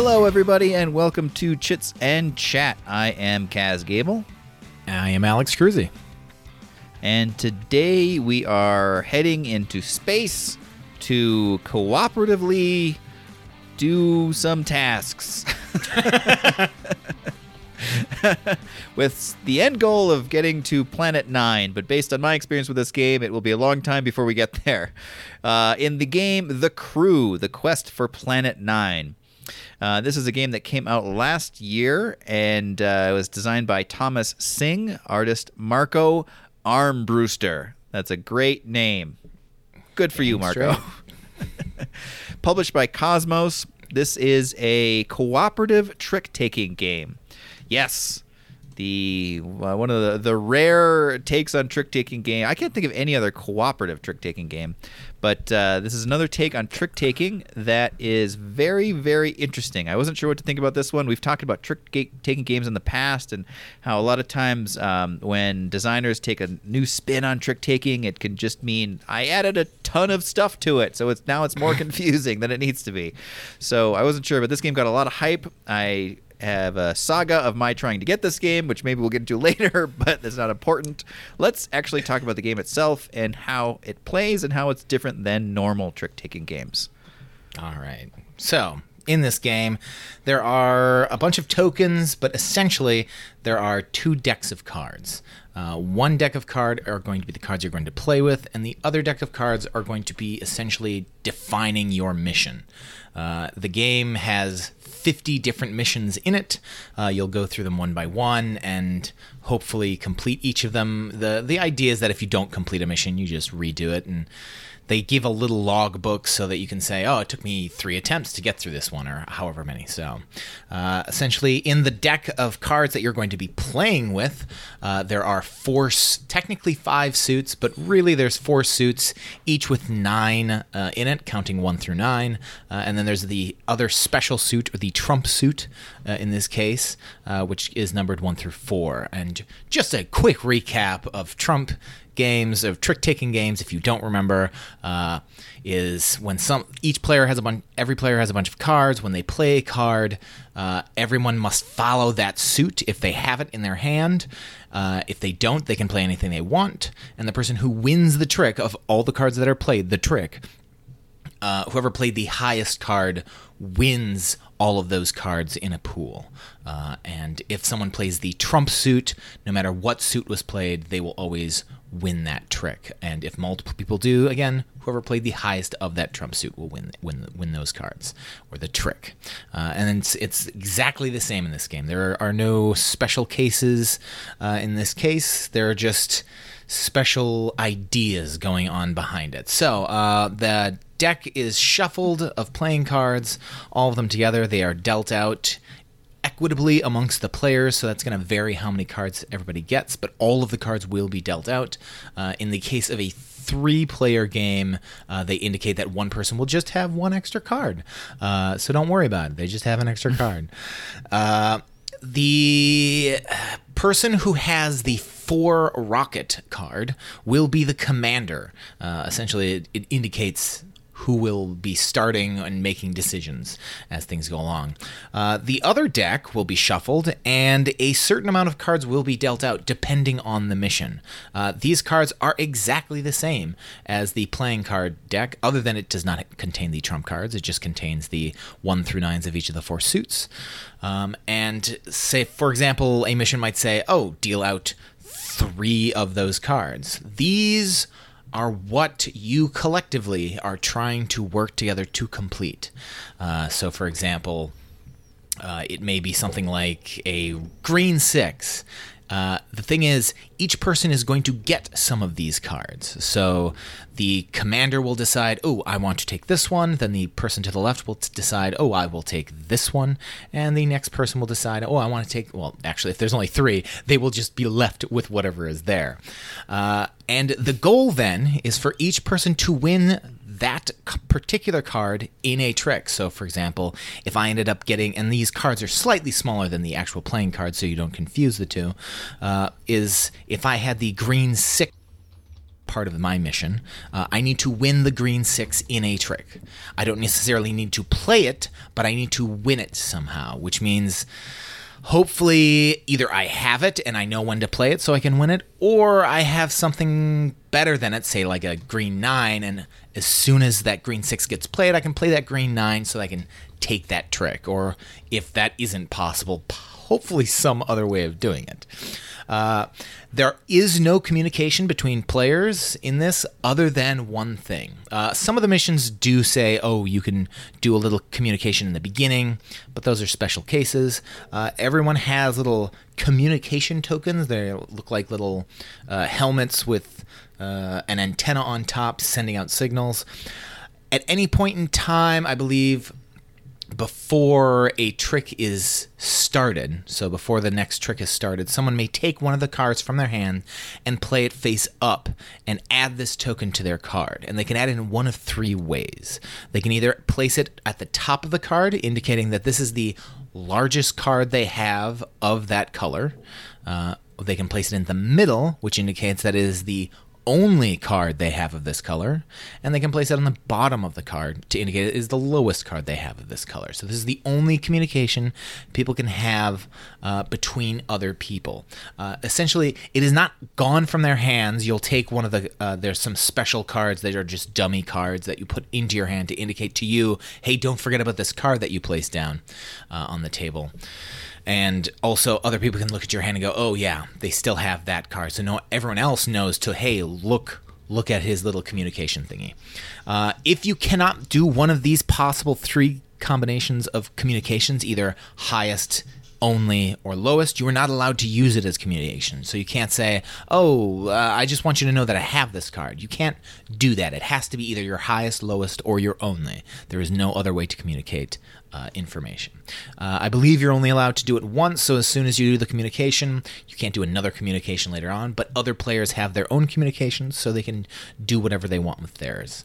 Hello, everybody, and welcome to Chits and Chat. I am Kaz Gable, I am Alex Cruzy. and today we are heading into space to cooperatively do some tasks. with the end goal of getting to Planet Nine. But based on my experience with this game, it will be a long time before we get there. Uh, in the game The Crew, The Quest for Planet Nine. Uh, this is a game that came out last year and uh, it was designed by Thomas Sing, artist Marco Armbruster. That's a great name. Good for you, Marco. Published by Kosmos, this is a cooperative trick taking game. Yes, the uh, one of the, the rare takes on trick taking game. I can't think of any other cooperative trick taking game, but uh, this is another take on trick taking that is very very interesting. I wasn't sure what to think about this one. We've talked about trick taking games in the past and how a lot of times um, when designers take a new spin on trick taking, it can just mean I added a ton of stuff to it, so it's now it's more confusing than it needs to be. So I wasn't sure, but this game got a lot of hype. I have a saga of my trying to get this game, which maybe we'll get into later, but that's not important. Let's actually talk about the game itself and how it plays and how it's different than normal trick taking games. All right. So, in this game, there are a bunch of tokens, but essentially, there are two decks of cards. Uh, one deck of card are going to be the cards you're going to play with, and the other deck of cards are going to be essentially defining your mission. Uh, the game has 50 different missions in it. Uh, you'll go through them one by one and hopefully complete each of them. The the idea is that if you don't complete a mission, you just redo it and they give a little log book so that you can say, oh, it took me three attempts to get through this one, or however many. So, uh, essentially, in the deck of cards that you're going to be playing with, uh, there are four, technically five suits, but really there's four suits, each with nine uh, in it, counting one through nine. Uh, and then there's the other special suit, or the trump suit uh, in this case, uh, which is numbered one through four. And just a quick recap of Trump games of trick taking games if you don't remember uh, is when some each player has a bunch every player has a bunch of cards. When they play a card uh, everyone must follow that suit if they have it in their hand. Uh, if they don't they can play anything they want. And the person who wins the trick of all the cards that are played the trick uh, whoever played the highest card wins all of those cards in a pool. Uh, and if someone plays the trump suit, no matter what suit was played, they will always win that trick. And if multiple people do, again, whoever played the highest of that trump suit will win win win those cards or the trick. Uh, and it's it's exactly the same in this game. There are, are no special cases uh, in this case. There are just special ideas going on behind it. So uh, the deck is shuffled of playing cards, all of them together. They are dealt out equitably amongst the players, so that's going to vary how many cards everybody gets, but all of the cards will be dealt out. Uh, in the case of a three player game, uh, they indicate that one person will just have one extra card. Uh, so don't worry about it, they just have an extra card. Uh, the person who has the four rocket card will be the commander. Uh, essentially, it, it indicates who will be starting and making decisions as things go along. Uh, the other deck will be shuffled, and a certain amount of cards will be dealt out depending on the mission. Uh, these cards are exactly the same as the playing card deck, other than it does not contain the trump cards. It just contains the one through nines of each of the four suits. Um, and say, for example, a mission might say, "Oh, deal out three of those cards." These are what you collectively are trying to work together to complete. Uh, so, for example, uh, it may be something like a green six. Uh, the thing is, each person is going to get some of these cards. So the commander will decide, oh, I want to take this one. Then the person to the left will t- decide, oh, I will take this one. And the next person will decide, oh, I want to take, well, actually, if there's only three, they will just be left with whatever is there. Uh, and the goal then is for each person to win that particular card in a trick. So, for example, if I ended up getting, and these cards are slightly smaller than the actual playing cards, so you don't confuse the two, uh, is if I had the green six part of my mission. Uh, I need to win the green six in a trick. I don't necessarily need to play it, but I need to win it somehow, which means hopefully either I have it and I know when to play it so I can win it, or I have something better than it, say like a green nine, and as soon as that green six gets played, I can play that green nine so I can take that trick. Or if that isn't possible, hopefully some other way of doing it. Uh, there is no communication between players in this other than one thing. Uh, some of the missions do say, oh, you can do a little communication in the beginning, but those are special cases. Uh, everyone has little communication tokens. They look like little uh, helmets with uh, an antenna on top sending out signals. At any point in time, I believe before a trick is started, so before the next trick is started, someone may take one of the cards from their hand and play it face up and add this token to their card. And they can add it in one of three ways. They can either place it at the top of the card, indicating that this is the largest card they have of that color. Uh, they can place it in the middle, which indicates that it is the only card they have of this color, and they can place it on the bottom of the card to indicate it is the lowest card they have of this color. So this is the only communication people can have uh, between other people. Uh, essentially, it is not gone from their hands. You'll take one of the uh, there's some special cards that are just dummy cards that you put into your hand to indicate to you, hey, don't forget about this card that you placed down uh, on the table and also other people can look at your hand and go, "Oh yeah, they still have that card." So no, everyone else knows to, "Hey, look." Look at his little communication thingy. Uh, if you cannot do one of these possible three combinations of communications, either highest, only or lowest, you are not allowed to use it as communication. So you can't say, "Oh, uh, I just want you to know that I have this card." You can't do that. It has to be either your highest, lowest, or your only. There is no other way to communicate uh, information. Uh, I believe you're only allowed to do it once. So as soon as you do the communication, you can't do another communication later on. But other players have their own communications, so they can do whatever they want with theirs.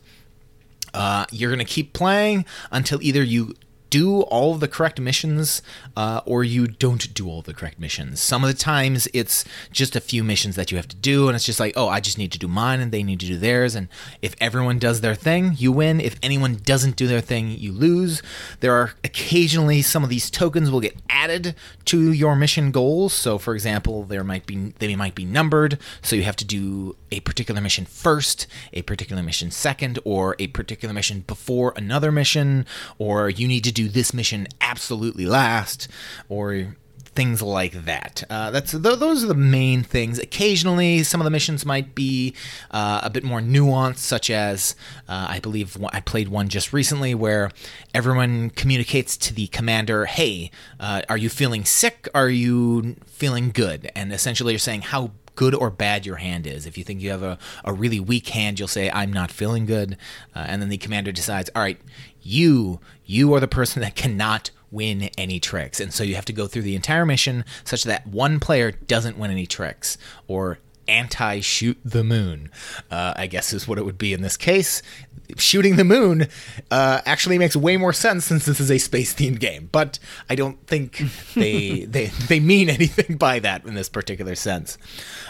Uh, you're going to keep playing until either you do all the correct missions uh, or you don't do all the correct missions. Some of the times it's just a few missions that you have to do, and it's just like, oh, I just need to do mine and they need to do theirs. And if everyone does their thing, you win. If anyone doesn't do their thing, you lose. There are occasionally some of these tokens will get added to your mission goals. So, for example, there might be they might be numbered, so you have to do a particular mission first, a particular mission second, or a particular mission before another mission, or you need to do this mission absolutely last, or things like that. Uh, that's th- those are the main things. Occasionally, some of the missions might be uh, a bit more nuanced, such as uh, I believe I played one just recently where everyone communicates to the commander, "Hey, uh, are you feeling sick? Are you feeling good?" And essentially, you're saying how good or bad your hand is. If you think you have a, a really weak hand, you'll say, I'm not feeling good. Uh, and then the commander decides, all right, you, you are the person that cannot win any tricks. And so you have to go through the entire mission such that one player doesn't win any tricks or anti shoot the moon, uh, I guess is what it would be in this case. Shooting the moon uh, actually makes way more sense since this is a space themed game, but I don't think they, they, they mean anything by that in this particular sense.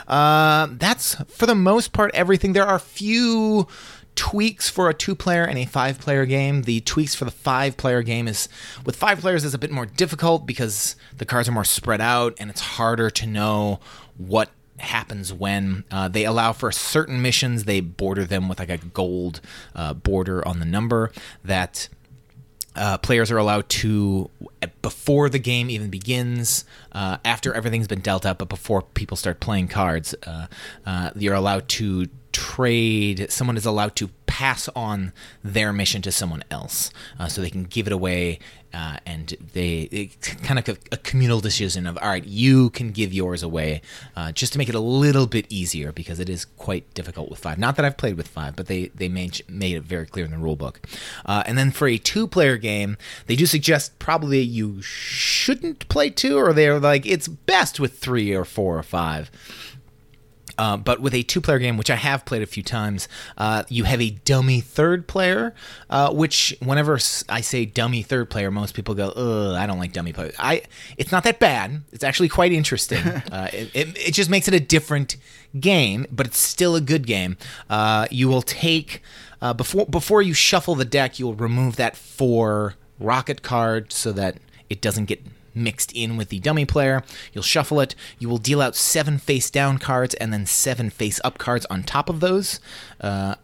Uh, that's for the most part everything. There are few tweaks for a two player and a five player game. The tweaks for the five player game is with five players is a bit more difficult because the cards are more spread out and it's harder to know what happens when uh, they allow for certain missions they border them with like a gold uh, border on the number that uh, players are allowed to before the game even begins uh, after everything's been dealt out but before people start playing cards uh, uh, you're allowed to trade someone is allowed to pass on their mission to someone else. Uh, so they can give it away uh, and they kind of a, communal decision of all right you can give yours away uh, just to make it a little bit easier because it is quite difficult with five. Not that i've played with five but they they made, made it very clear in the rule book. Uh, and then for a two player game they do suggest probably you shouldn't play two or they're like it's best with three or four or five Uh, but with a two-player game, which I have played a few times, uh, you have a dummy third player. Uh, which, whenever I say dummy third player, most people go, "Ugh, I don't like dummy player." I, it's not that bad. It's actually quite interesting. uh, it, it, it just makes it a different game, but it's still a good game. Uh, you will take uh, before before you shuffle the deck, you will remove that four rocket card so that it doesn't get mixed in with the dummy player. You'll shuffle it. You will deal out seven face down cards and then seven face up cards on top of those. Uh,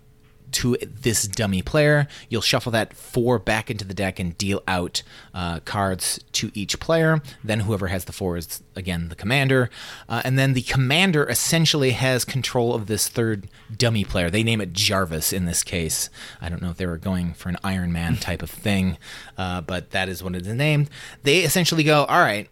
to this dummy player. You'll shuffle that four back into the deck and deal out uh, cards to each player. Then whoever has the four is again the commander, uh, and then the commander essentially has control of this third dummy player. They name it Jarvis in this case. I don't know if they were going for an Iron Man type of thing, uh, but that is what it is named. They essentially go, all right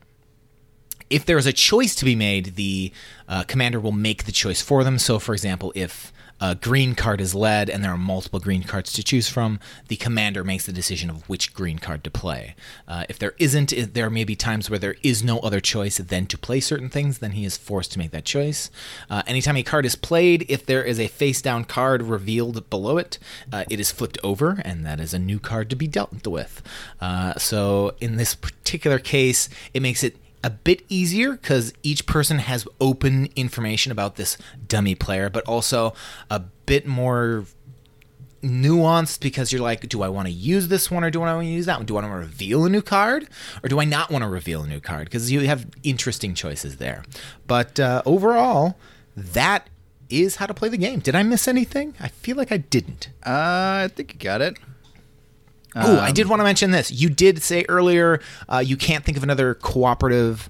if there is a choice to be made, the uh, commander will make the choice for them. So, for example, if a green card is led and there are multiple green cards to choose from, the commander makes the decision of which green card to play. Uh, if there isn't, if there may be times where there is no other choice than to play certain things, then he is forced to make that choice. Uh, anytime a card is played, if there is a face down card revealed below it, uh, it is flipped over, and that is a new card to be dealt with. Uh, so, in this particular case, it makes it a bit easier because each person has open information about this dummy player, but also a bit more nuanced because you're like, do I want to use this one or do I want to use that one? Do I want to reveal a new card or do I not want to reveal a new card? Because you have interesting choices there. But uh, overall, that is how to play the game. Did I miss anything? I feel like I didn't. Uh, I think you got it. Oh, I did want to mention this. You did say earlier uh, you can't think of another cooperative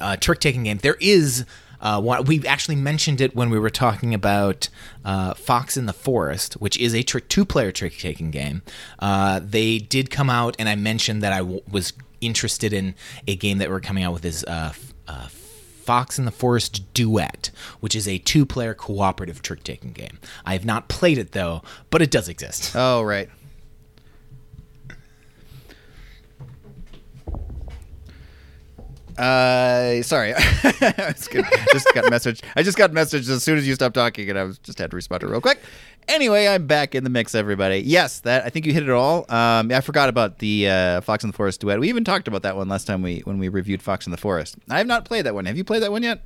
uh, trick taking game. There is. Uh, one, we actually mentioned it when we were talking about uh, Fox in the Forest, which is a trick, two-player trick-taking game. Uh, they did come out, and I mentioned that I w- was interested in a game that we're coming out with. Is uh, f- uh, Fox in the Forest Duet, which is a two-player cooperative trick-taking game. I have not played it though, but it does exist. Oh, right. Uh, sorry. I just got message. I just got message as soon as you stopped talking, and I was just had to respond to it real quick. Anyway, I'm back in the mix, everybody. Yes, that I think you hit it all. Um, I forgot about the uh, Fox in the Forest duet. We even talked about that one last time we when we reviewed Fox in the Forest. I have not played that one. Have you played that one yet?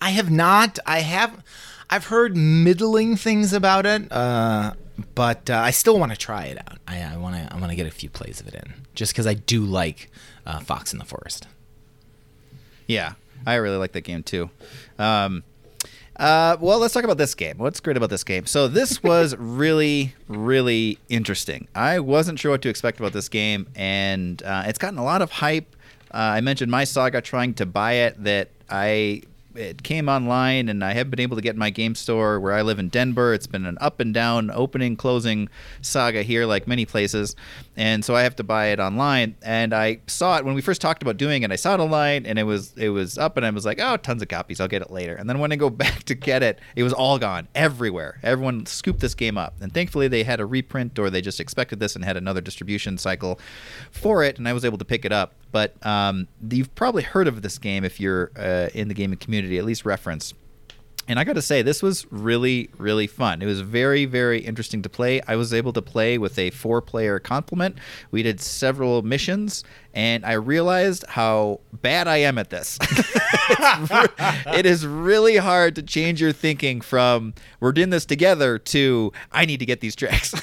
I have not. I have. I've heard middling things about it, uh, but uh, I still want to try it out. I want to. I want to get a few plays of it in, just because I do like uh, Fox in the Forest. Yeah, I really like that game too. Um, uh, well, let's talk about this game. What's great about this game? So this was really, really interesting. I wasn't sure what to expect about this game, and uh, it's gotten a lot of hype. Uh, I mentioned my saga trying to buy it. That I it came online, and I haven't been able to get in my game store where I live in Denver. It's been an up and down, opening, closing saga here, like many places, and so I have to buy it online. And I saw it when we first talked about doing it. I saw it online, and it was it was up, and I was like, oh, tons of copies. I'll get it later. And then when I go back to get it, it was all gone everywhere. Everyone scooped this game up, and thankfully they had a reprint, or they just expected this and had another distribution cycle for it, and I was able to pick it up. But um, you've probably heard of this game if you're uh, in the gaming community, at least reference. And I got to say, this was really, really fun. It was very, very interesting to play. I was able to play with a four player complement. We did several missions, and I realized how bad I am at this. it is really hard to change your thinking from we're doing this together to I need to get these tricks.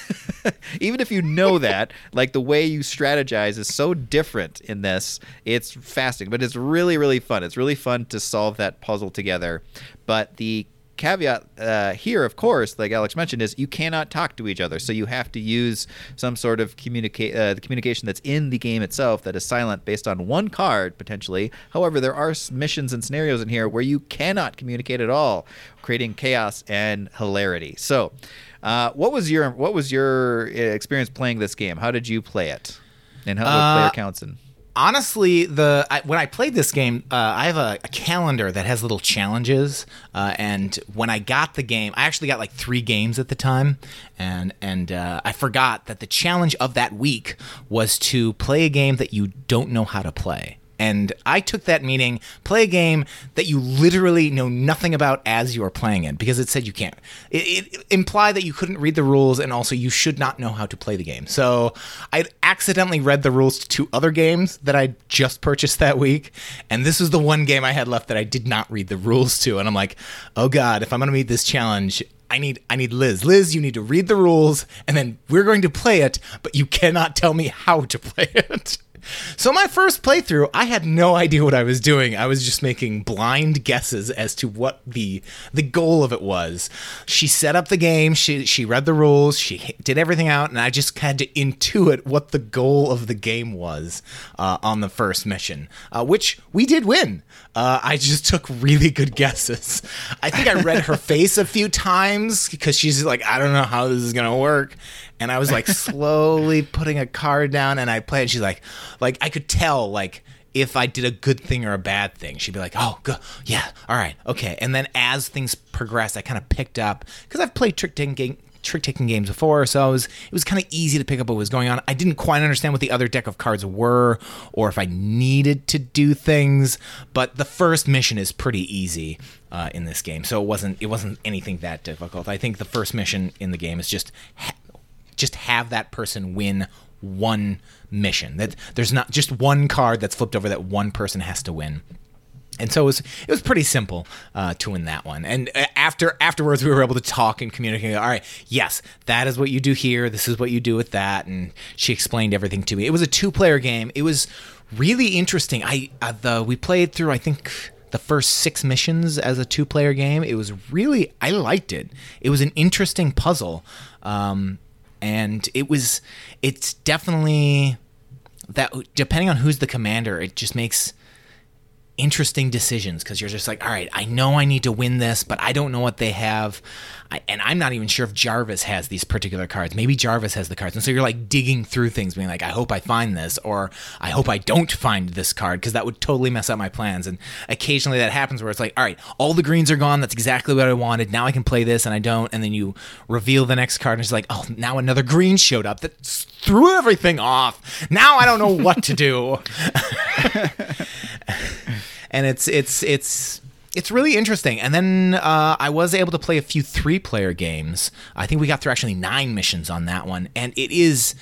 Even if you know that, like the way you strategize is so different in this, it's fascinating, but it's really, really fun. It's really fun to solve that puzzle together. But the caveat uh, here, of course, like Alex mentioned, is you cannot talk to each other. So you have to use some sort of communicate uh, the communication that's in the game itself that is silent based on one card potentially. However, there are missions and scenarios in here where you cannot communicate at all, creating chaos and hilarity. So, uh, what was your what was your uh, experience playing this game? How did you play it? And how uh, player counts and honestly, the I, when I played this game, uh, I have a, a, calendar that has little challenges. Uh, and when I got the game, I actually got like three games at the time, and and uh, I forgot that the challenge of that week was to play a game that you don't know how to play. And I took that meaning play a game that you literally know nothing about as you are playing it because it said you can't. It, it implied that you couldn't read the rules and also you should not know how to play the game. So I accidentally read the rules to two other games that I just purchased that week. And this was the one game I had left that I did not read the rules to. And I'm like, oh God, if I'm going to meet this challenge, I need I need Liz. Liz, you need to read the rules and then we're going to play it, but you cannot tell me how to play it. So my first playthrough, I had no idea what I was doing. I was just making blind guesses as to what the the goal of it was. She set up the game, she she read the rules, she did everything out, and I just had to intuit what the goal of the game was uh, on the first mission, uh, which we did win. Uh, I just took really good guesses. I think I read her face a few times because she's like, I don't know how this is gonna work, and I was like slowly putting a card down and I played. And she's like, like I could tell like if I did a good thing or a bad thing. She'd be like, oh, good, yeah, all right, okay. And then as things progressed, I kind of picked up because I've played trick taking game, trick taking games before, so it was it was kind of easy to pick up what was going on. I didn't quite understand what the other deck of cards were or if I needed to do things, but the first mission is pretty easy. Uh, in this game, so it wasn't it wasn't anything that difficult. I think the first mission in the game is just ha- just have that person win one mission. That there's not just one card that's flipped over that one person has to win. And so it was it was pretty simple uh, to win that one. And uh, after afterwards, we were able to talk and communicate. All right, yes, that is what you do here. This is what you do with that. And she explained everything to me. It was a two player game. It was really interesting. I uh, the we played through I think the first six missions as a two player game. It was really I liked it. It was an interesting puzzle. Um, and it was it's definitely that depending on who's the commander it just makes interesting decisions because you're just like all right i know i need to win this but i don't know what they have And i'm not even sure if jarvis has these particular cards. Maybe jarvis has the cards. And so you're like digging through things being like i hope i find this or i hope i don't find this card because that would totally mess up my plans. And occasionally that happens where it's like all right all the greens are gone. That's exactly what i wanted. Now i can play this and i don't. And then you reveal the next card and it's like oh now another green showed up that threw everything off. Now i don't know what to do. And it's it's it's it's really interesting. And then uh, I was able to play a few three player games. I think we got through actually nine missions on that one, and it is.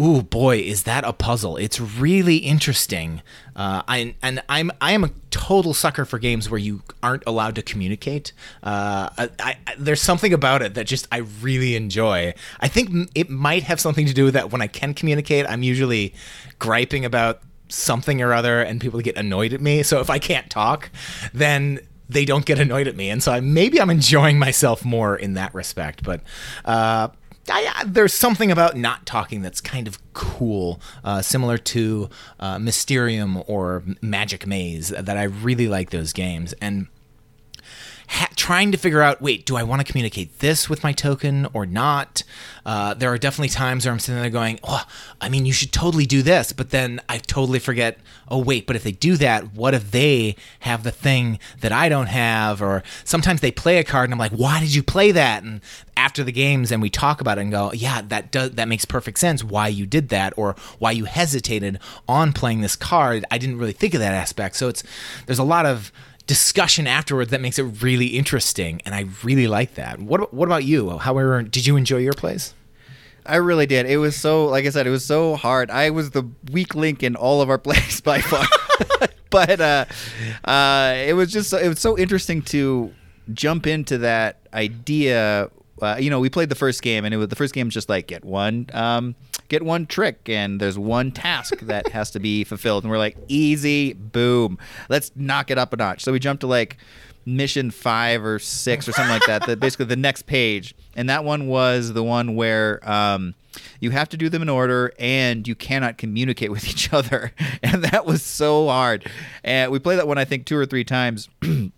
Ooh boy, is that a puzzle! It's really interesting. Uh, I and I'm I am a total sucker for games where you aren't allowed to communicate. Uh, I, I, there's something about it that just I really enjoy. I think it might have something to do with that. When I can communicate, I'm usually griping about something or other and people get annoyed at me. So if I can't talk, then they don't get annoyed at me. And so I, maybe I'm enjoying myself more in that respect. But uh, I, there's something about not talking that's kind of cool, uh, similar to uh, Mysterium or Magic Maze, that I really like those games. And ha- trying to figure out wait, do I want to communicate this with my token or not? Uh, there are definitely times where I'm sitting there going, oh, I mean, you should totally do this, but then I totally forget, oh, wait, but if they do that, what if they have the thing that I don't have? Or sometimes they play a card and I'm like, why did you play that? And after the games and we talk about it and go, yeah, that does that makes perfect sense why you did that or why you hesitated on playing this card. I didn't really think of that aspect. So it's there's a lot of discussion afterwards that makes it really interesting, and I really like that. What What about you? However, did you enjoy your plays? I really did. It was so, like I said, it was so hard. I was the weak link in all of our plays by far, but uh, uh, it was just it was so interesting to jump into that idea. Uh, you know, we played the first game, and it was the first game was just like get one. Um, get one trick and there's one task that has to be fulfilled. And we're like easy boom. Let's knock it up a notch. So we jumped to like mission five or six or something like that that basically the next page. And that one was the one where um, you have to do them in order and you cannot communicate with each other. And that was so hard. And we played that one i think two or three times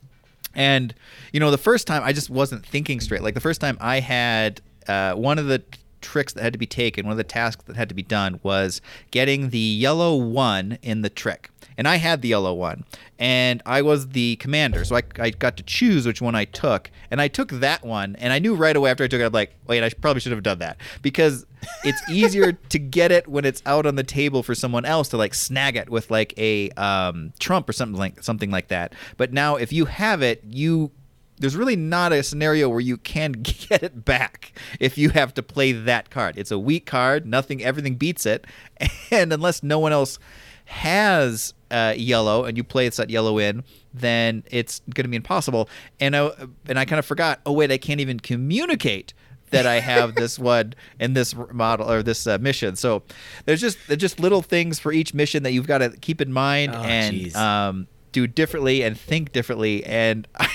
and you know the first time i just wasn't thinking straight like the first time i had uh, one of the tricks that had to be taken, one of the tasks that had to be done was getting the yellow one in the trick. And I had the yellow one, and I was the commander, so I, I got to choose which one I took, and I took that one, and I knew right away after I took it, I'm like, wait, I probably should have done that. Because it's easier to get it when it's out on the table for someone else to like snag it with like a um, trump or something like something like that. But now if you have it, you there's really not a scenario where you can get it back if you have to play that card. It's a weak card, nothing everything beats it, and unless no one else has uh, yellow and you play that yellow in, then it's going to be impossible. And I, and I kind of forgot. Oh wait, I can't even communicate that I have this one in this model or this uh, mission. So there's just there's just little things for each mission that you've got to keep in mind Oh, and um, do differently and think differently. And I,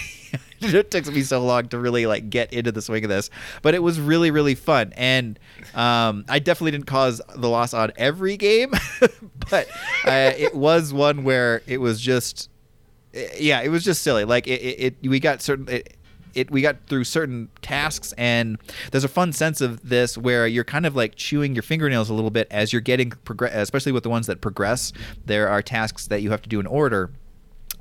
it took me so long to really like get into the swing of this, but it was really really fun. And um, I definitely didn't cause the loss on every game, but uh, it was one where it was just yeah, it was just silly. Like it, it, it we got certain. It, it we got through certain tasks and there's a fun sense of this where you're kind of like chewing your fingernails a little bit as you're getting progress especially with the ones that progress there are tasks that you have to do in order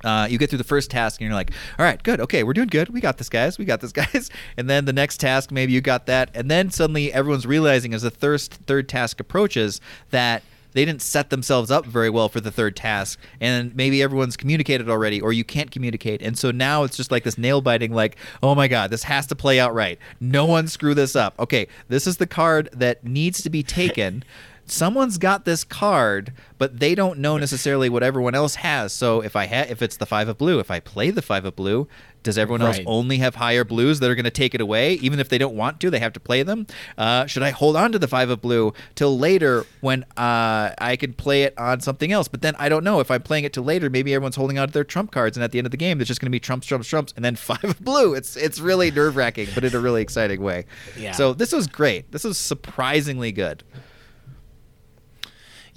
uh, you get through the first task and you're like, all right, good, okay, we're doing good. We got this, guys. We got this, guys. And then the next task, maybe you got that. And then suddenly everyone's realizing as the third, third task approaches that they didn't set themselves up very well for the third task. And maybe everyone's communicated already or you can't communicate. And so now it's just like this nail biting, like, oh my God, this has to play out right. No one screw this up. Okay, this is the card that needs to be taken someone's got this card, but they don't know necessarily what everyone else has. So if I ha- if it's the five of blue, if I play the five of blue, does everyone else only have higher blues that are going to take it away? Even if they don't want to, they have to play them. Uh, should I hold on to the five of blue till later when uh, I can play it on something else? But then I don't know if I'm playing it till later. Maybe everyone's holding on to their trump cards, and at the end of the game, there's just going to be trumps, trumps, trumps, and then five of blue. It's it's really nerve wracking, but in a really exciting way. Yeah. So this was great. This was surprisingly good.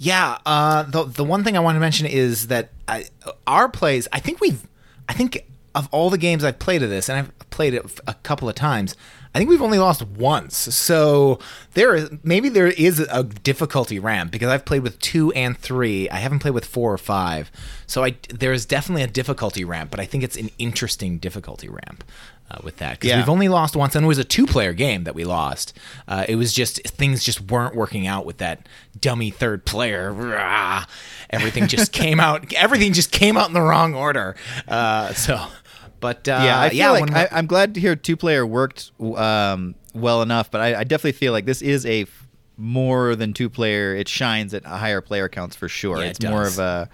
Yeah, uh, the the one thing I want to mention is that I, our plays. I think we've. I think of all the games I've played of this, and I've played it a couple of times. I think we've only lost once. So there is maybe there is a difficulty ramp because I've played with two and three. I haven't played with four or five. So I there is definitely a difficulty ramp, but I think it's an interesting difficulty ramp. Uh, with that, because Yeah. we've only lost once, and it was a two-player game that we lost. Uh, it was just things just weren't working out with that dummy third player. Rah. Everything just came out. Everything just came out in the wrong order. Uh, so, but uh, yeah, I feel yeah like, I, I'm glad to hear two player worked um, well enough, but I, I definitely feel like this is a more than two player. It shines at higher player counts for sure. Yeah, it it's more of a,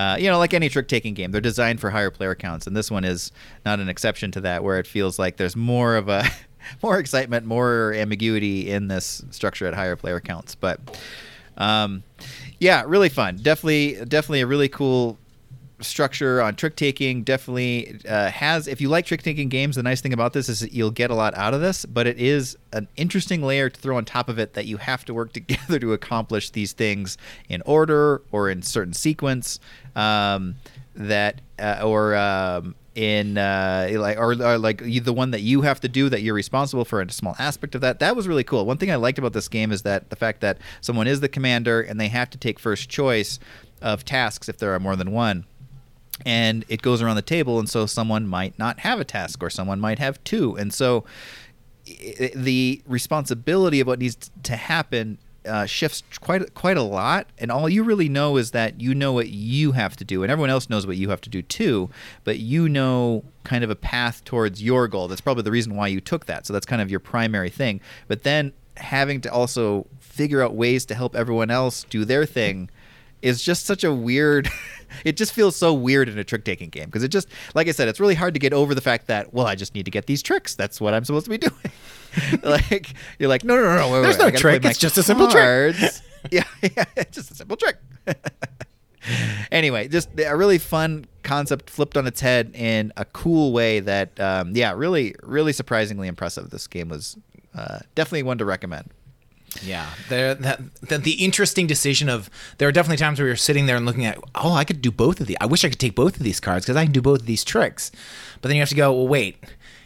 uh, you know, like any trick taking game. They're designed for higher player counts, and this one is not an exception to that, where it feels like there's more of a more excitement, more ambiguity in this structure at higher player counts. But um, yeah, really fun. Definitely, definitely a really cool structure on trick taking definitely uh, has if you like trick taking games the nice thing about this is you'll get a lot out of this but it is an interesting layer to throw on top of it that you have to work together to accomplish these things in order or in certain sequence um, that uh, or um, in uh, like or, or like the one that you have to do that you're responsible for a small aspect of that. That was really cool. One thing i liked about this game is that the fact that someone is the commander and they have to take first choice of tasks if there are more than one and it goes around the table and so someone might not have a task or someone might have two. And so the responsibility of what needs to happen uh, shifts quite quite a lot. And all you really know is that you know what you have to do and everyone else knows what you have to do too but you know kind of a path towards your goal. That's probably the reason why you took that. So that's kind of your primary thing. But then having to also figure out ways to help everyone else do their thing is just such a weird it just feels so weird in a trick taking game because it just like i said it's really hard to get over the fact that well i just need to get these tricks. That's what i'm supposed to be doing. Like you're like no no no no wait, There's wait, no I gotta play trick, it's just a simple trick. yeah yeah it's just a simple trick. Anyway just a really fun concept flipped on its head in a cool way that um, yeah really really surprisingly impressive. This game was uh, definitely one to recommend Yeah, there that, the interesting decision of there are definitely times where you're sitting there and looking at oh I could do both of these I wish I could take both of these cards because I can do both of these tricks, but then you have to go well wait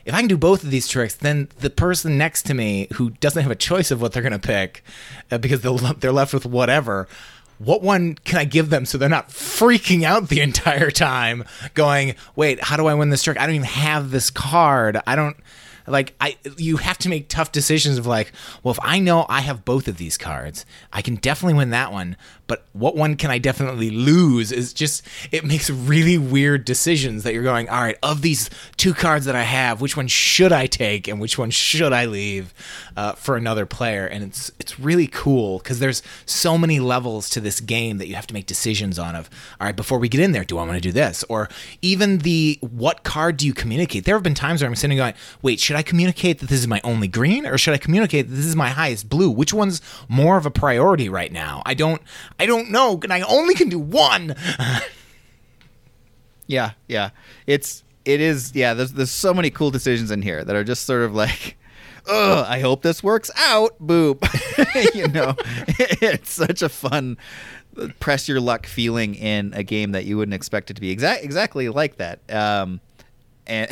if I can do both of these tricks then the person next to me who doesn't have a choice of what they're gonna pick uh, because they're left with whatever what one can I give them so they're not freaking out the entire time, going, wait, how do I win this trick? I don't even have this card. I don't like I you have to make tough decisions of like, well, if I know I have both of these cards, I can definitely win that one, but what one can I definitely lose is just it makes really weird decisions that you're going, all right, of these two cards that I have, which one should I take and which one should I leave uh, for another player? And it's it's really cool because there's so many levels to this game that you have to make decisions on. Of all right, before we get in there, do I want to do this? Or even the what card do you communicate? There have been times where I'm sitting going, wait, should I communicate that this is my only green, or should I communicate that this is my highest blue? Which one's more of a priority right now? I don't I don't know, and I only can do one. yeah, yeah. It's it is yeah. There's there's so many cool decisions in here that are just sort of like. Ugh, I hope this works out. Boop. you know, it's such a fun press your luck feeling in a game that you wouldn't expect it to be exact exactly like that. Um, and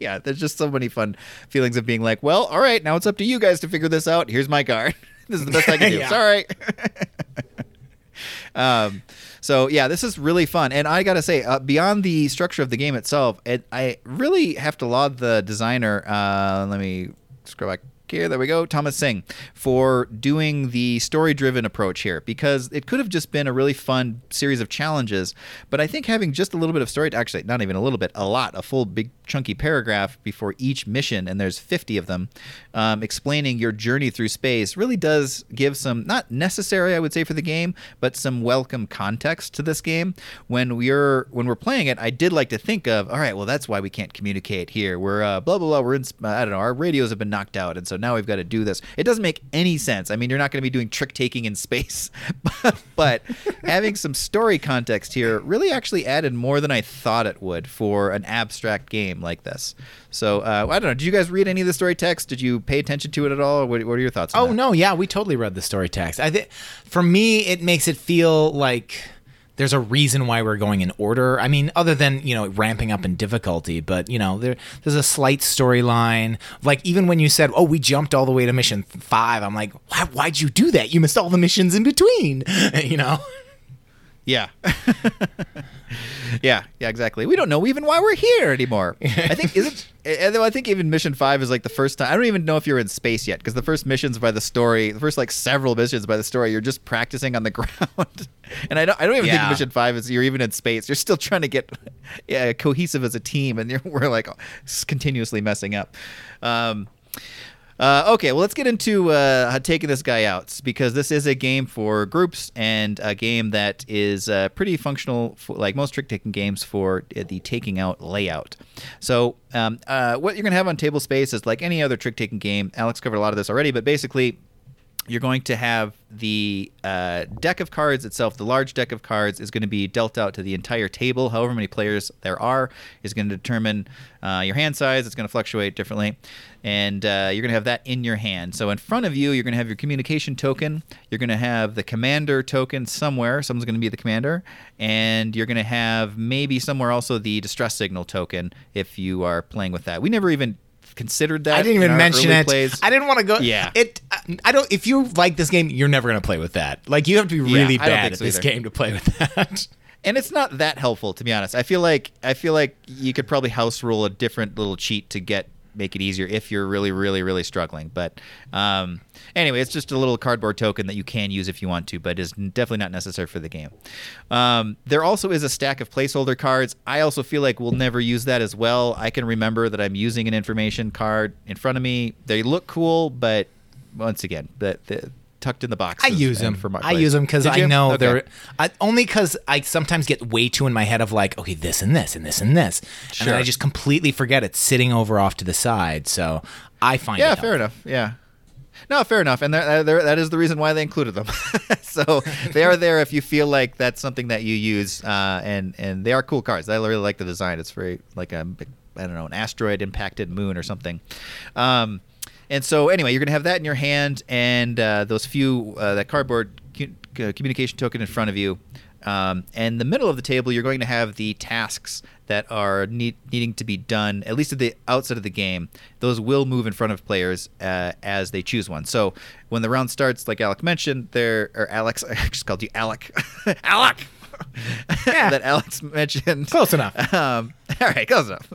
yeah, there's just so many fun feelings of being like, well, all right, now it's up to you guys to figure this out. Here's my card. this is the best I can do. Yeah. Sorry. Um, so yeah, this is really fun, and I gotta say, uh, beyond the structure of the game itself, it, I really have to laud the designer. Uh, let me scroll back here. There we go, Thomas Sing, for doing the story-driven approach here, because it could have just been a really fun series of challenges, but I think having just a little bit of story, actually not even a little bit, a lot, a full big chunky paragraph before each mission, and there's 50 of them, um, explaining your journey through space, really does give some not necessary, I would say, for the game, but some welcome context to this game. When we're when we're playing it, I did like to think of, all right, well, that's why we can't communicate here. We're uh, blah blah blah. We're in, I don't know, our radios have been knocked out, and so now we've got to do this. It doesn't make any sense. I mean, you're not going to be doing trick taking in space, but having some story context here really actually added more than I thought it would for an abstract game like this. So uh, I don't know. Did you guys read any of the story text? Did you pay attention to it at all? What, what are your thoughts? On Oh that? no, yeah, we totally read the story text. I think for me, it makes it feel like there's a reason why we're going in order. I mean, other than you know ramping up in difficulty, but you know there there's a slight storyline. Like even when you said, "Oh, we jumped all the way to mission five, I'm like, Why, "Why'd you do that? You missed all the missions in between." you know. Yeah. yeah, yeah, exactly. We don't know even why we're here anymore. I think is it I think even mission 5 is like the first time I don't even know if you're in space yet because the first missions by the story, the first like several missions by the story, you're just practicing on the ground. and I don't I don't even Yeah. think mission 5 is you're even in space. You're still trying to get yeah, cohesive as a team and you're, we're like continuously messing up. Um uh, okay, well, let's get into uh, taking this guy out because this is a game for groups and a game that is uh, pretty functional, for, like most trick taking games, for uh, the taking out layout. So, um, uh, what you're going to have on table space is like any other trick taking game. Alex covered a lot of this already, but basically, you're going to have the uh, deck of cards itself. The large deck of cards is going to be dealt out to the entire table. However many players there are is going to determine uh, your hand size. It's going to fluctuate differently, and uh, you're going to have that in your hand. So in front of you, you're going to have your communication token. You're going to have the commander token somewhere. Someone's going to be the commander, and you're going to have maybe somewhere also the distress signal token if you are playing with that. We never even considered that. I didn't even mention it. Plays. I didn't want to go. Yeah. It. I don't. If you like this game, you're never gonna play with that. Like you have to be really don't bad at so this either. game to play with that. and it's not that helpful to be honest. I feel like I feel like you could probably house rule a different little cheat to get make it easier if you're really really really struggling. But um, anyway, it's just a little cardboard token that you can use if you want to, but is definitely not necessary for the game. Um, there also is a stack of placeholder cards. I also feel like we'll never use that as well. I can remember that I'm using an information card in front of me. They look cool, but once again, that tucked in the box. I use them. for my I use them because Did I you? know Okay. they're I, only because I sometimes get way too in my head of like, okay, this and this and this and this, and then Sure. I just completely forget it's sitting over off to the side. So I find Yeah, it fair enough. Yeah. No, fair enough, and they're, they're, that is the reason why they included them. so they are there if you feel like that's something that you use, uh, and and they are cool cards. I really like the design. It's very like a big- I don't know an asteroid impacted moon or something. Um, and so anyway, you're gonna have that in your hand, and uh, those few uh, that cardboard cu- uh, communication token in front of you. Um, and the middle of the table, you're going to have the tasks that are need, needing to be done, at least at the outset of the game. Those will move in front of players uh, as they choose one. So when the round starts, like Alec mentioned, there or Alex, I just called you Alec, Alec. Yeah. that Alex mentioned. Close enough. Um, all right, close enough.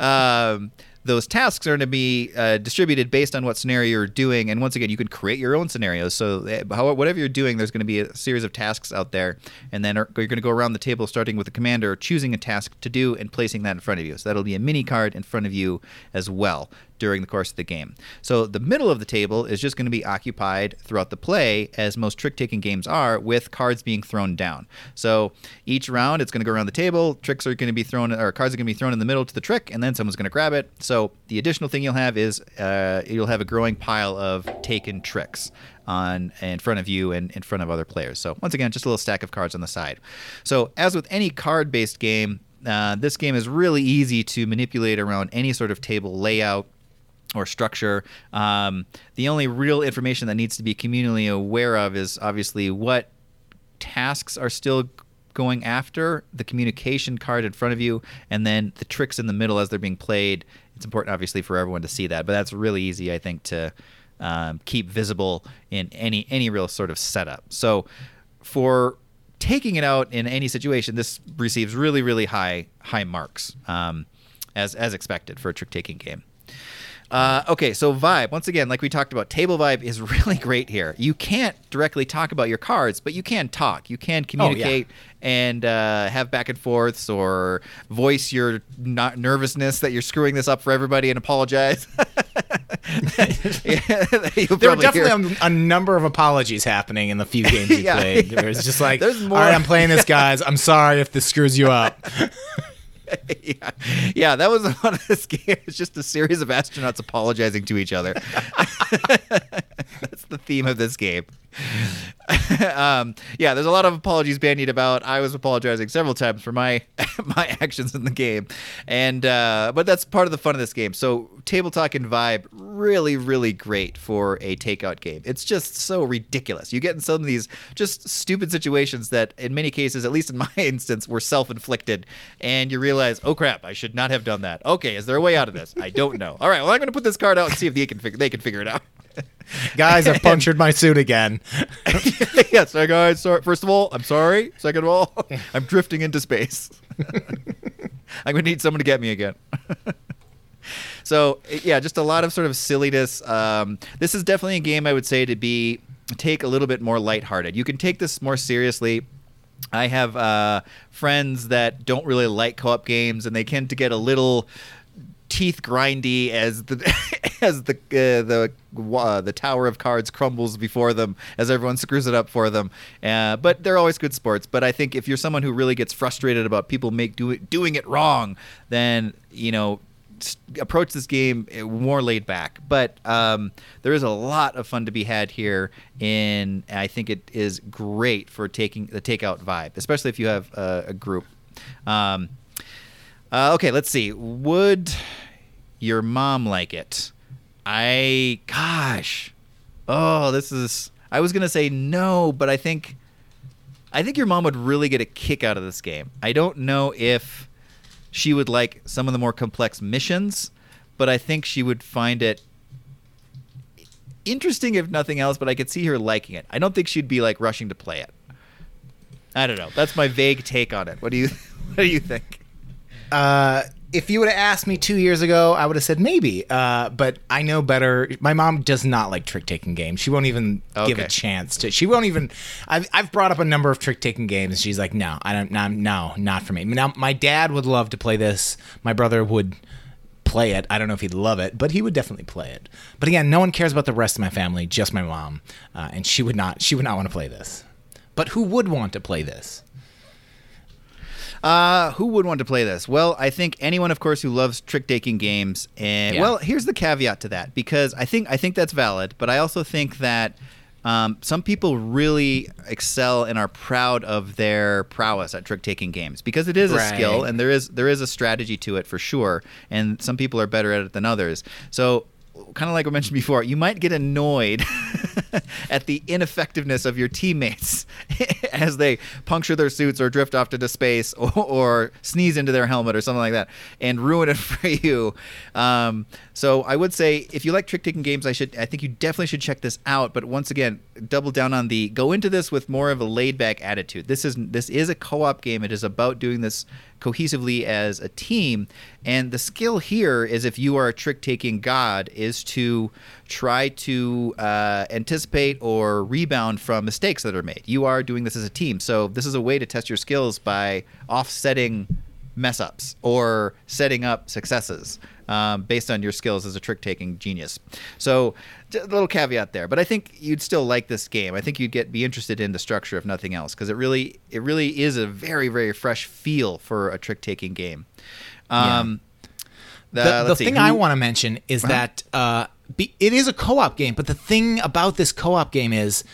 Um, those tasks are going to be uh, distributed based on what scenario you're doing, and once again, you can create your own scenarios. So, uh, how, whatever you're doing, there's going to be a series of tasks out there, and then you're going to go around the table, starting with the commander, choosing a task to do and placing that in front of you. So that'll be a mini card in front of you as well during the course of the game. So the middle of the table is just going to be occupied throughout the play, as most trick taking games are, with cards being thrown down. So each round, it's going to go around the table. Tricks are going to be thrown, or cards are going to be thrown in the middle to the trick, and then someone's going to grab it. So the additional thing you'll have is uh, you'll have a growing pile of taken tricks on in front of you and in front of other players. So once again, just a little stack of cards on the side. So as with any card-based game, uh, this game is really easy to manipulate around any sort of table layout or structure. Um, the only real information that needs to be communally aware of is obviously what tasks are still going after the communication card in front of you and then the tricks in the middle as they're being played. It's important obviously for everyone to see that but that's really easy i think to um, keep visible in any any real sort of setup. So for taking it out in any situation this receives really really high high marks um, as as expected for a trick taking game uh, okay, so vibe. Once again, like we talked about, table vibe is really great here. You can't directly talk about your cards, but you can talk. You can communicate and uh, have back and forths or voice your not nervousness that you're screwing this up for everybody and apologize. Yeah, There were definitely a, a number of apologies happening in the few games you Yeah, played. yeah. It was just like, There's more- all right, I'm playing this, guys. I'm sorry if this screws you up. Yeah. yeah, that was one of this game. It's just a series of astronauts apologizing to each other. That's the theme of this game. um, yeah, there's a lot of apologies bandied about. I was apologizing several times for my my actions in the game, and uh, but that's part of the fun of this game. So table talk and vibe really really great for a takeout game. It's just so ridiculous. You get in some of these just stupid situations that, in many cases, at least in my instance, were self inflicted, and you realize, oh crap, I should not have done that. Okay, is there a way out of this? I don't know. All right, well I'm going to put this card out and see if they can fig- they can figure it out. guys, I've punctured my suit again. yes, so guys. Sorry. First of all, I'm sorry. Second of all, I'm drifting into space. I'm gonna need someone to get me again. so yeah, just a lot of sort of silliness. Um, this is definitely a game I would say to be take a little bit more lighthearted. You can take this more seriously. I have uh, friends that don't really like co-op games, and they tend to get a little teeth grindy as the as the uh, the uh, the tower of cards crumbles before them as everyone screws it up for them. Uh, but they're always good sports. But I think if you're someone who really gets frustrated about people make do it, doing it wrong, then you know approach this game uh, more laid back. But um, there is a lot of fun to be had here. And I think it is great for taking the takeout vibe, especially if you have uh, a group. Um, uh, okay, let's see. Would your mom like it? I gosh. Oh, this is I was going to say no, but I think I think your mom would really get a kick out of this game. I don't know if she would like some of the more complex missions, but I think she would find it interesting if nothing else, but I could see her liking it. I don't think she'd be like rushing to play it. I don't know. That's my vague take on it. What do you what do you think? Uh, if you would have asked me two years ago, I would have said maybe. Uh, but I know better. My mom does not like trick taking games. She won't even give a chance to. She won't even. I've, I've brought up a number of trick taking games. She's like, no, I don't. No, no, not for me. Now, my dad would love to play this. My brother would play it. I don't know if he'd love it, but he would definitely play it. But again, no one cares about the rest of my family. Just my mom, uh, and she would not. She would not want to play this. But who would want to play this? Uh, who would want to play this? Well, I think anyone, of course, who loves trick taking games. And Yeah. well, here's the caveat to that because I think I think that's valid, but I also think that um, some people really excel and are proud of their prowess at trick taking games because it is a skill and there is there is a strategy to it for sure. And some people are better at it than others. So, kind of like I mentioned before, you might get annoyed. at the ineffectiveness of your teammates as they puncture their suits or drift off into space or, or sneeze into their helmet or something like that and ruin it for you. Um, so I would say if you like trick taking games, I should I think you definitely should check this out. But once again, double down on the go into this with more of a laid back attitude. This is this is a co op game. It is about doing this cohesively as a team. And the skill here is if you are a trick taking god, is to try to uh, anticipate or rebound from mistakes that are made. You are doing this as a team. So this is a way to test your skills by offsetting mess ups or setting up successes um, based on your skills as a trick taking genius. So, a little caveat there, but I think you'd still like this game. I think you'd get be interested in the structure if nothing else, because it really it really is a very very fresh feel for a trick taking game. Um, the, the thing who, I want to mention is uh-huh. that uh, be, it is a co-op game, but the thing about this co-op game is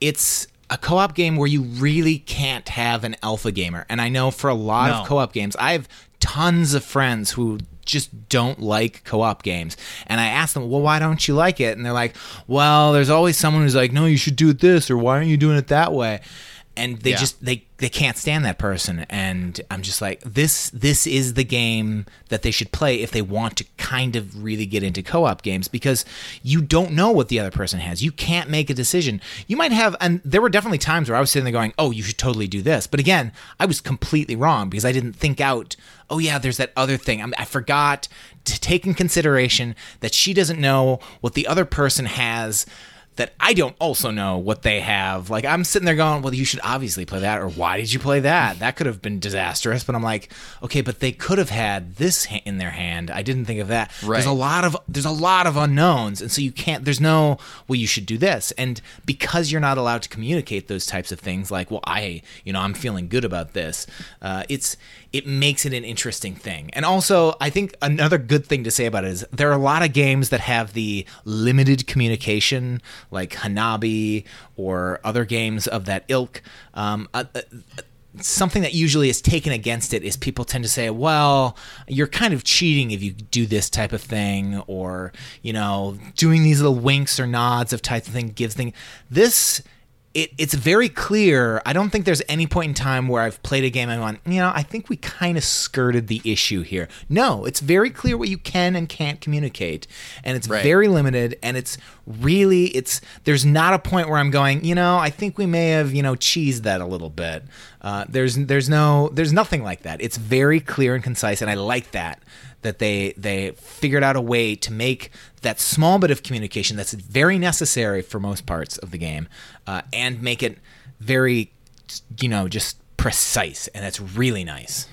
it's a co-op game where you really can't have an alpha gamer. And I know for a lot no. of co-op games, I have tons of friends who just don't like co-op games. And I ask them, "Well, why don't you like it?" And they're like, "Well, there's always someone who's like, "No, you should do it this," or "Why aren't you doing it that way?" And they yeah. just they they can't stand that person. And i'm just like this this is the game that they should play if they want to kind of really get into co-op games because you don't know what the other person has. You can't make a decision. You might have and there were definitely times where i was sitting there going oh you should totally do this. But again i was completely wrong because i didn't think out oh yeah there's that other thing. I, I forgot to take in consideration that she doesn't know what the other person has that I don't also know what they have. Like I'm sitting there going, well, you should obviously play that, or why did you play that? That could have been disastrous. But I'm like, okay, but they could have had this in their hand. I didn't think of that. Right. There's a lot of there's a lot of unknowns, and so you can't. There's no well, you should do this, and because you're not allowed to communicate those types of things, like, well, I, you know, I'm feeling good about this. Uh, it's it makes it an interesting thing. And also, I think another good thing to say about it is there are a lot of games that have the limited communication, like Hanabi or other games of that ilk. Um, uh, uh, something that usually is taken against it is people tend to say, well, you're kind of cheating if you do this type of thing, or, you know, doing these little winks or nods of type of thing gives thing. This it, it's very clear. I don't think there's any point in time where I've played a game and gone, you know, I think we kind of skirted the issue here. No, it's very clear what you can and can't communicate, and it's right. very limited. And it's really, it's there's not a point where I'm going, you know, I think we may have, you know, cheesed that a little bit. Uh, there's there's no there's nothing like that. It's very clear and concise, and I like that that they they figured out a way to make that small bit of communication that's very necessary for most parts of the game, uh, and make it very, you know, just precise, and that's really nice.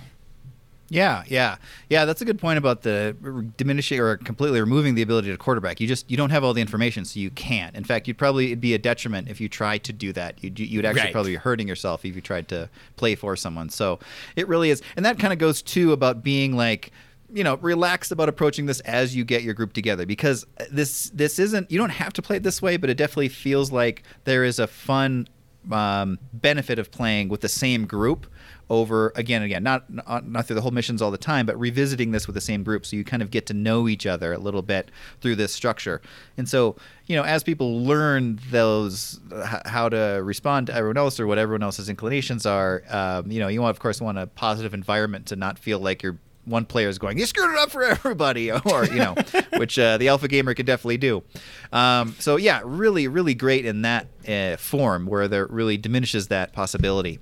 Yeah, yeah, yeah. That's a good point about the diminishing or completely removing the ability to quarterback. You just you don't have all the information, so you can't. In fact, you'd probably it'd be a detriment if you tried to do that. You'd you'd actually right. probably be hurting yourself if you tried to play for someone. So it really is, and that kind of goes too about being like you know relaxed about approaching this as you get your group together because this this isn't you don't have to play it this way but it definitely feels like there is a fun um, benefit of playing with the same group over again and again not, not through the whole missions all the time but revisiting this with the same group so you kind of get to know each other a little bit through this structure. And so you know as people learn those how to respond to everyone else or what everyone else's inclinations are um, you know you want of course want a positive environment to not feel like you're one player is going, "You screwed it up for everybody," or you know, which uh, the alpha gamer could definitely do. Um, so yeah, really, really great in that uh, form where there really diminishes that possibility.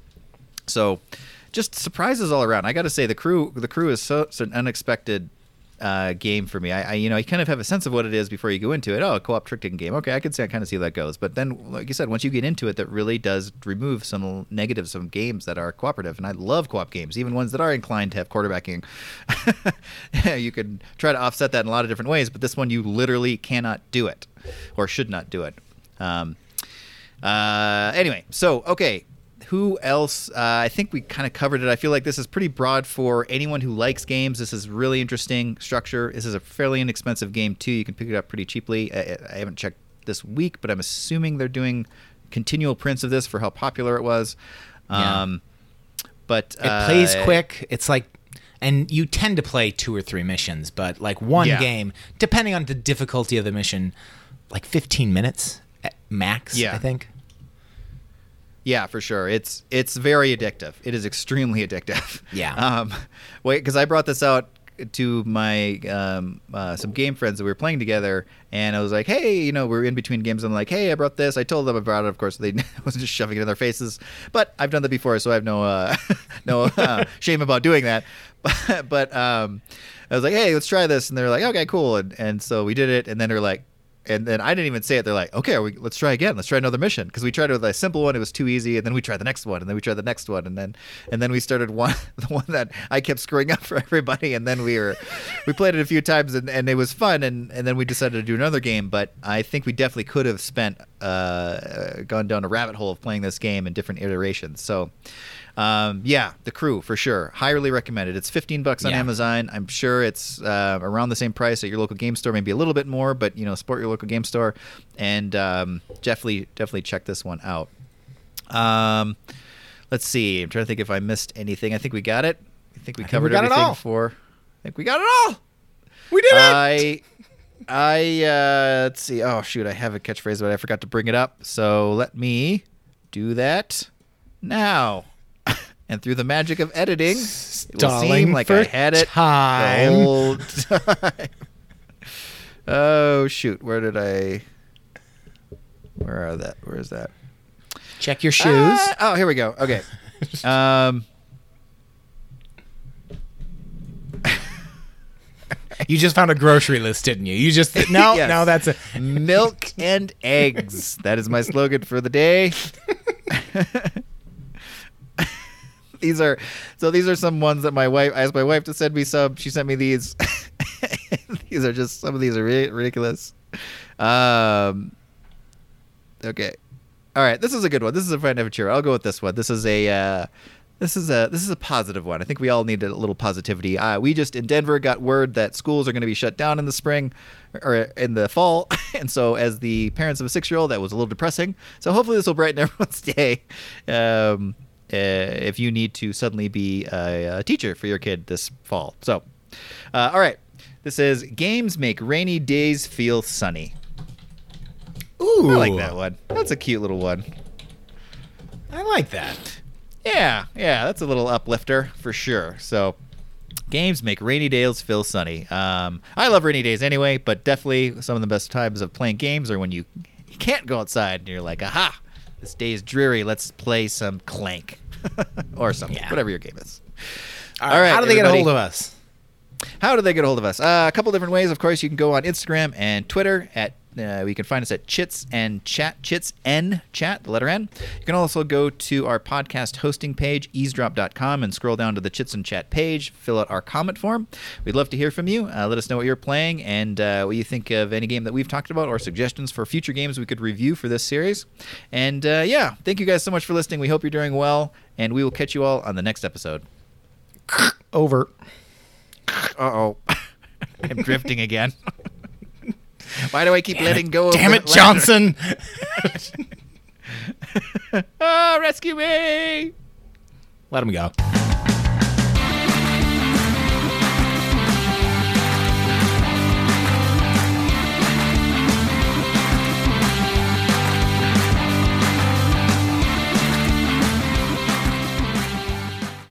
So just surprises all around. I got to say the crew, the crew is so, so an unexpected uh, game for me. I, I, you know, I kind of have a sense of what it is before you go into it. Oh, a co-op trick taking game. Okay, I can see, I kind of see how that goes. But then, like you said, once you get into it, that really does remove some negatives from games that are cooperative. And I love co-op games, even ones that are inclined to have quarterbacking. you can try to offset that in a lot of different ways, but this one you literally cannot do it, or should not do it. Um, uh, anyway, so okay, who else? Uh, I think we kind of covered it. I feel like this is pretty broad for anyone who likes games. This is really interesting structure. This is a fairly inexpensive game too. You can pick it up pretty cheaply. I, I haven't checked this week, but I'm assuming they're doing continual prints of this for how popular it was. Yeah. Um, but it uh, plays quick. It's like and you tend to play two or three missions, but like one yeah. game, depending on the difficulty of the mission, like 15 minutes max. Yeah. I think. Yeah, for sure. It's it's very addictive. It is extremely addictive. Yeah. Um, wait, because I brought this out to my um, uh, some game friends that we were playing together, and I was like, "Hey, you know, we're in between games. I'm like, hey, I brought this. I told them about it. Of course, they wasn't just shoving it in their faces, but I've done that before, so I have no uh, no uh, shame about doing that. But, but um, I was like, hey, let's try this, and they're like, okay, cool, and and so we did it, and then they're like, and then I didn't even say it. They're like, okay, we, let's try again. Let's try another mission because we tried it with a simple one. It was too easy, and then we tried the next one, and then we tried the next one, and then and then we started one the one that I kept screwing up for everybody, and then we were we played it a few times, and, and it was fun, and and then we decided to do another game. But I think we definitely could have spent uh, gone down a rabbit hole of playing this game in different iterations. So. Um, yeah, the crew for sure. Highly recommended. It's 15 bucks on Yeah. Amazon. I'm sure it's uh, around the same price at your local game store, maybe a little bit more, but you know, support your local game store, and um, definitely, definitely check this one out. Um, let's see. I'm trying to think if I missed anything. I think we got it. I think we I think covered we got it everything all. for. I think we got it all. We did I, I uh, let's see. Oh shoot, I have a catchphrase, but I forgot to bring it up. So let me do that now. And through the magic of editing, it will seem like I had it time. the whole time. oh shoot, where did I? Where are that? Where is that? Check your shoes. Ah, oh, here we go. Okay. Um. you just found a grocery list, didn't you? You just no, Yes. no. That's a milk and eggs. That is my slogan for the day. these are so these are some ones that my wife I asked my wife to send me some. She sent me these. these are just some of these are ri- ridiculous. Um Okay. All right, this is a good one. This is a friend of a cheer. I'll go with this one. This is a uh this is a this is a positive one. I think we all need a little positivity. Uh, we just in Denver got word that schools are going to be shut down in the spring or in the fall, and so as the parents of a six year old, that was a little depressing. So hopefully this will brighten everyone's day. Um, if you need to suddenly be a, a teacher for your kid this fall. So, uh, all right, this is games make rainy days feel sunny. ooh. I like that one. That's a cute little one. I like that. Yeah, yeah, that's a little uplifter for sure. So, games make rainy days feel sunny. Um, I love rainy days anyway, but definitely some of the best times of playing games are when you, you can't go outside and you're like, aha, this day is dreary. Let's play some Clank or something, Yeah. whatever your game is. All All right, How do they get a hold of us? How do they get a hold of us? Uh, a couple different ways. Of course, you can go on Instagram and Twitter at. Uh, you can find us at Chits and Chat, Chits N Chat, the letter N. You can also go to our podcast hosting page, eavesdrop.com, and scroll down to the Chits and Chat page, fill out our comment form. We'd love to hear from you. Uh, let us know what you're playing and uh, what you think of any game that we've talked about or suggestions for future games we could review for this series. And uh, yeah, thank you guys so much for listening. We hope you're doing well, and we will catch you all on the next episode. Over. Uh oh. I'm drifting again. Why do I keep letting go of Damn it. Johnson. oh, rescue me! Let him go.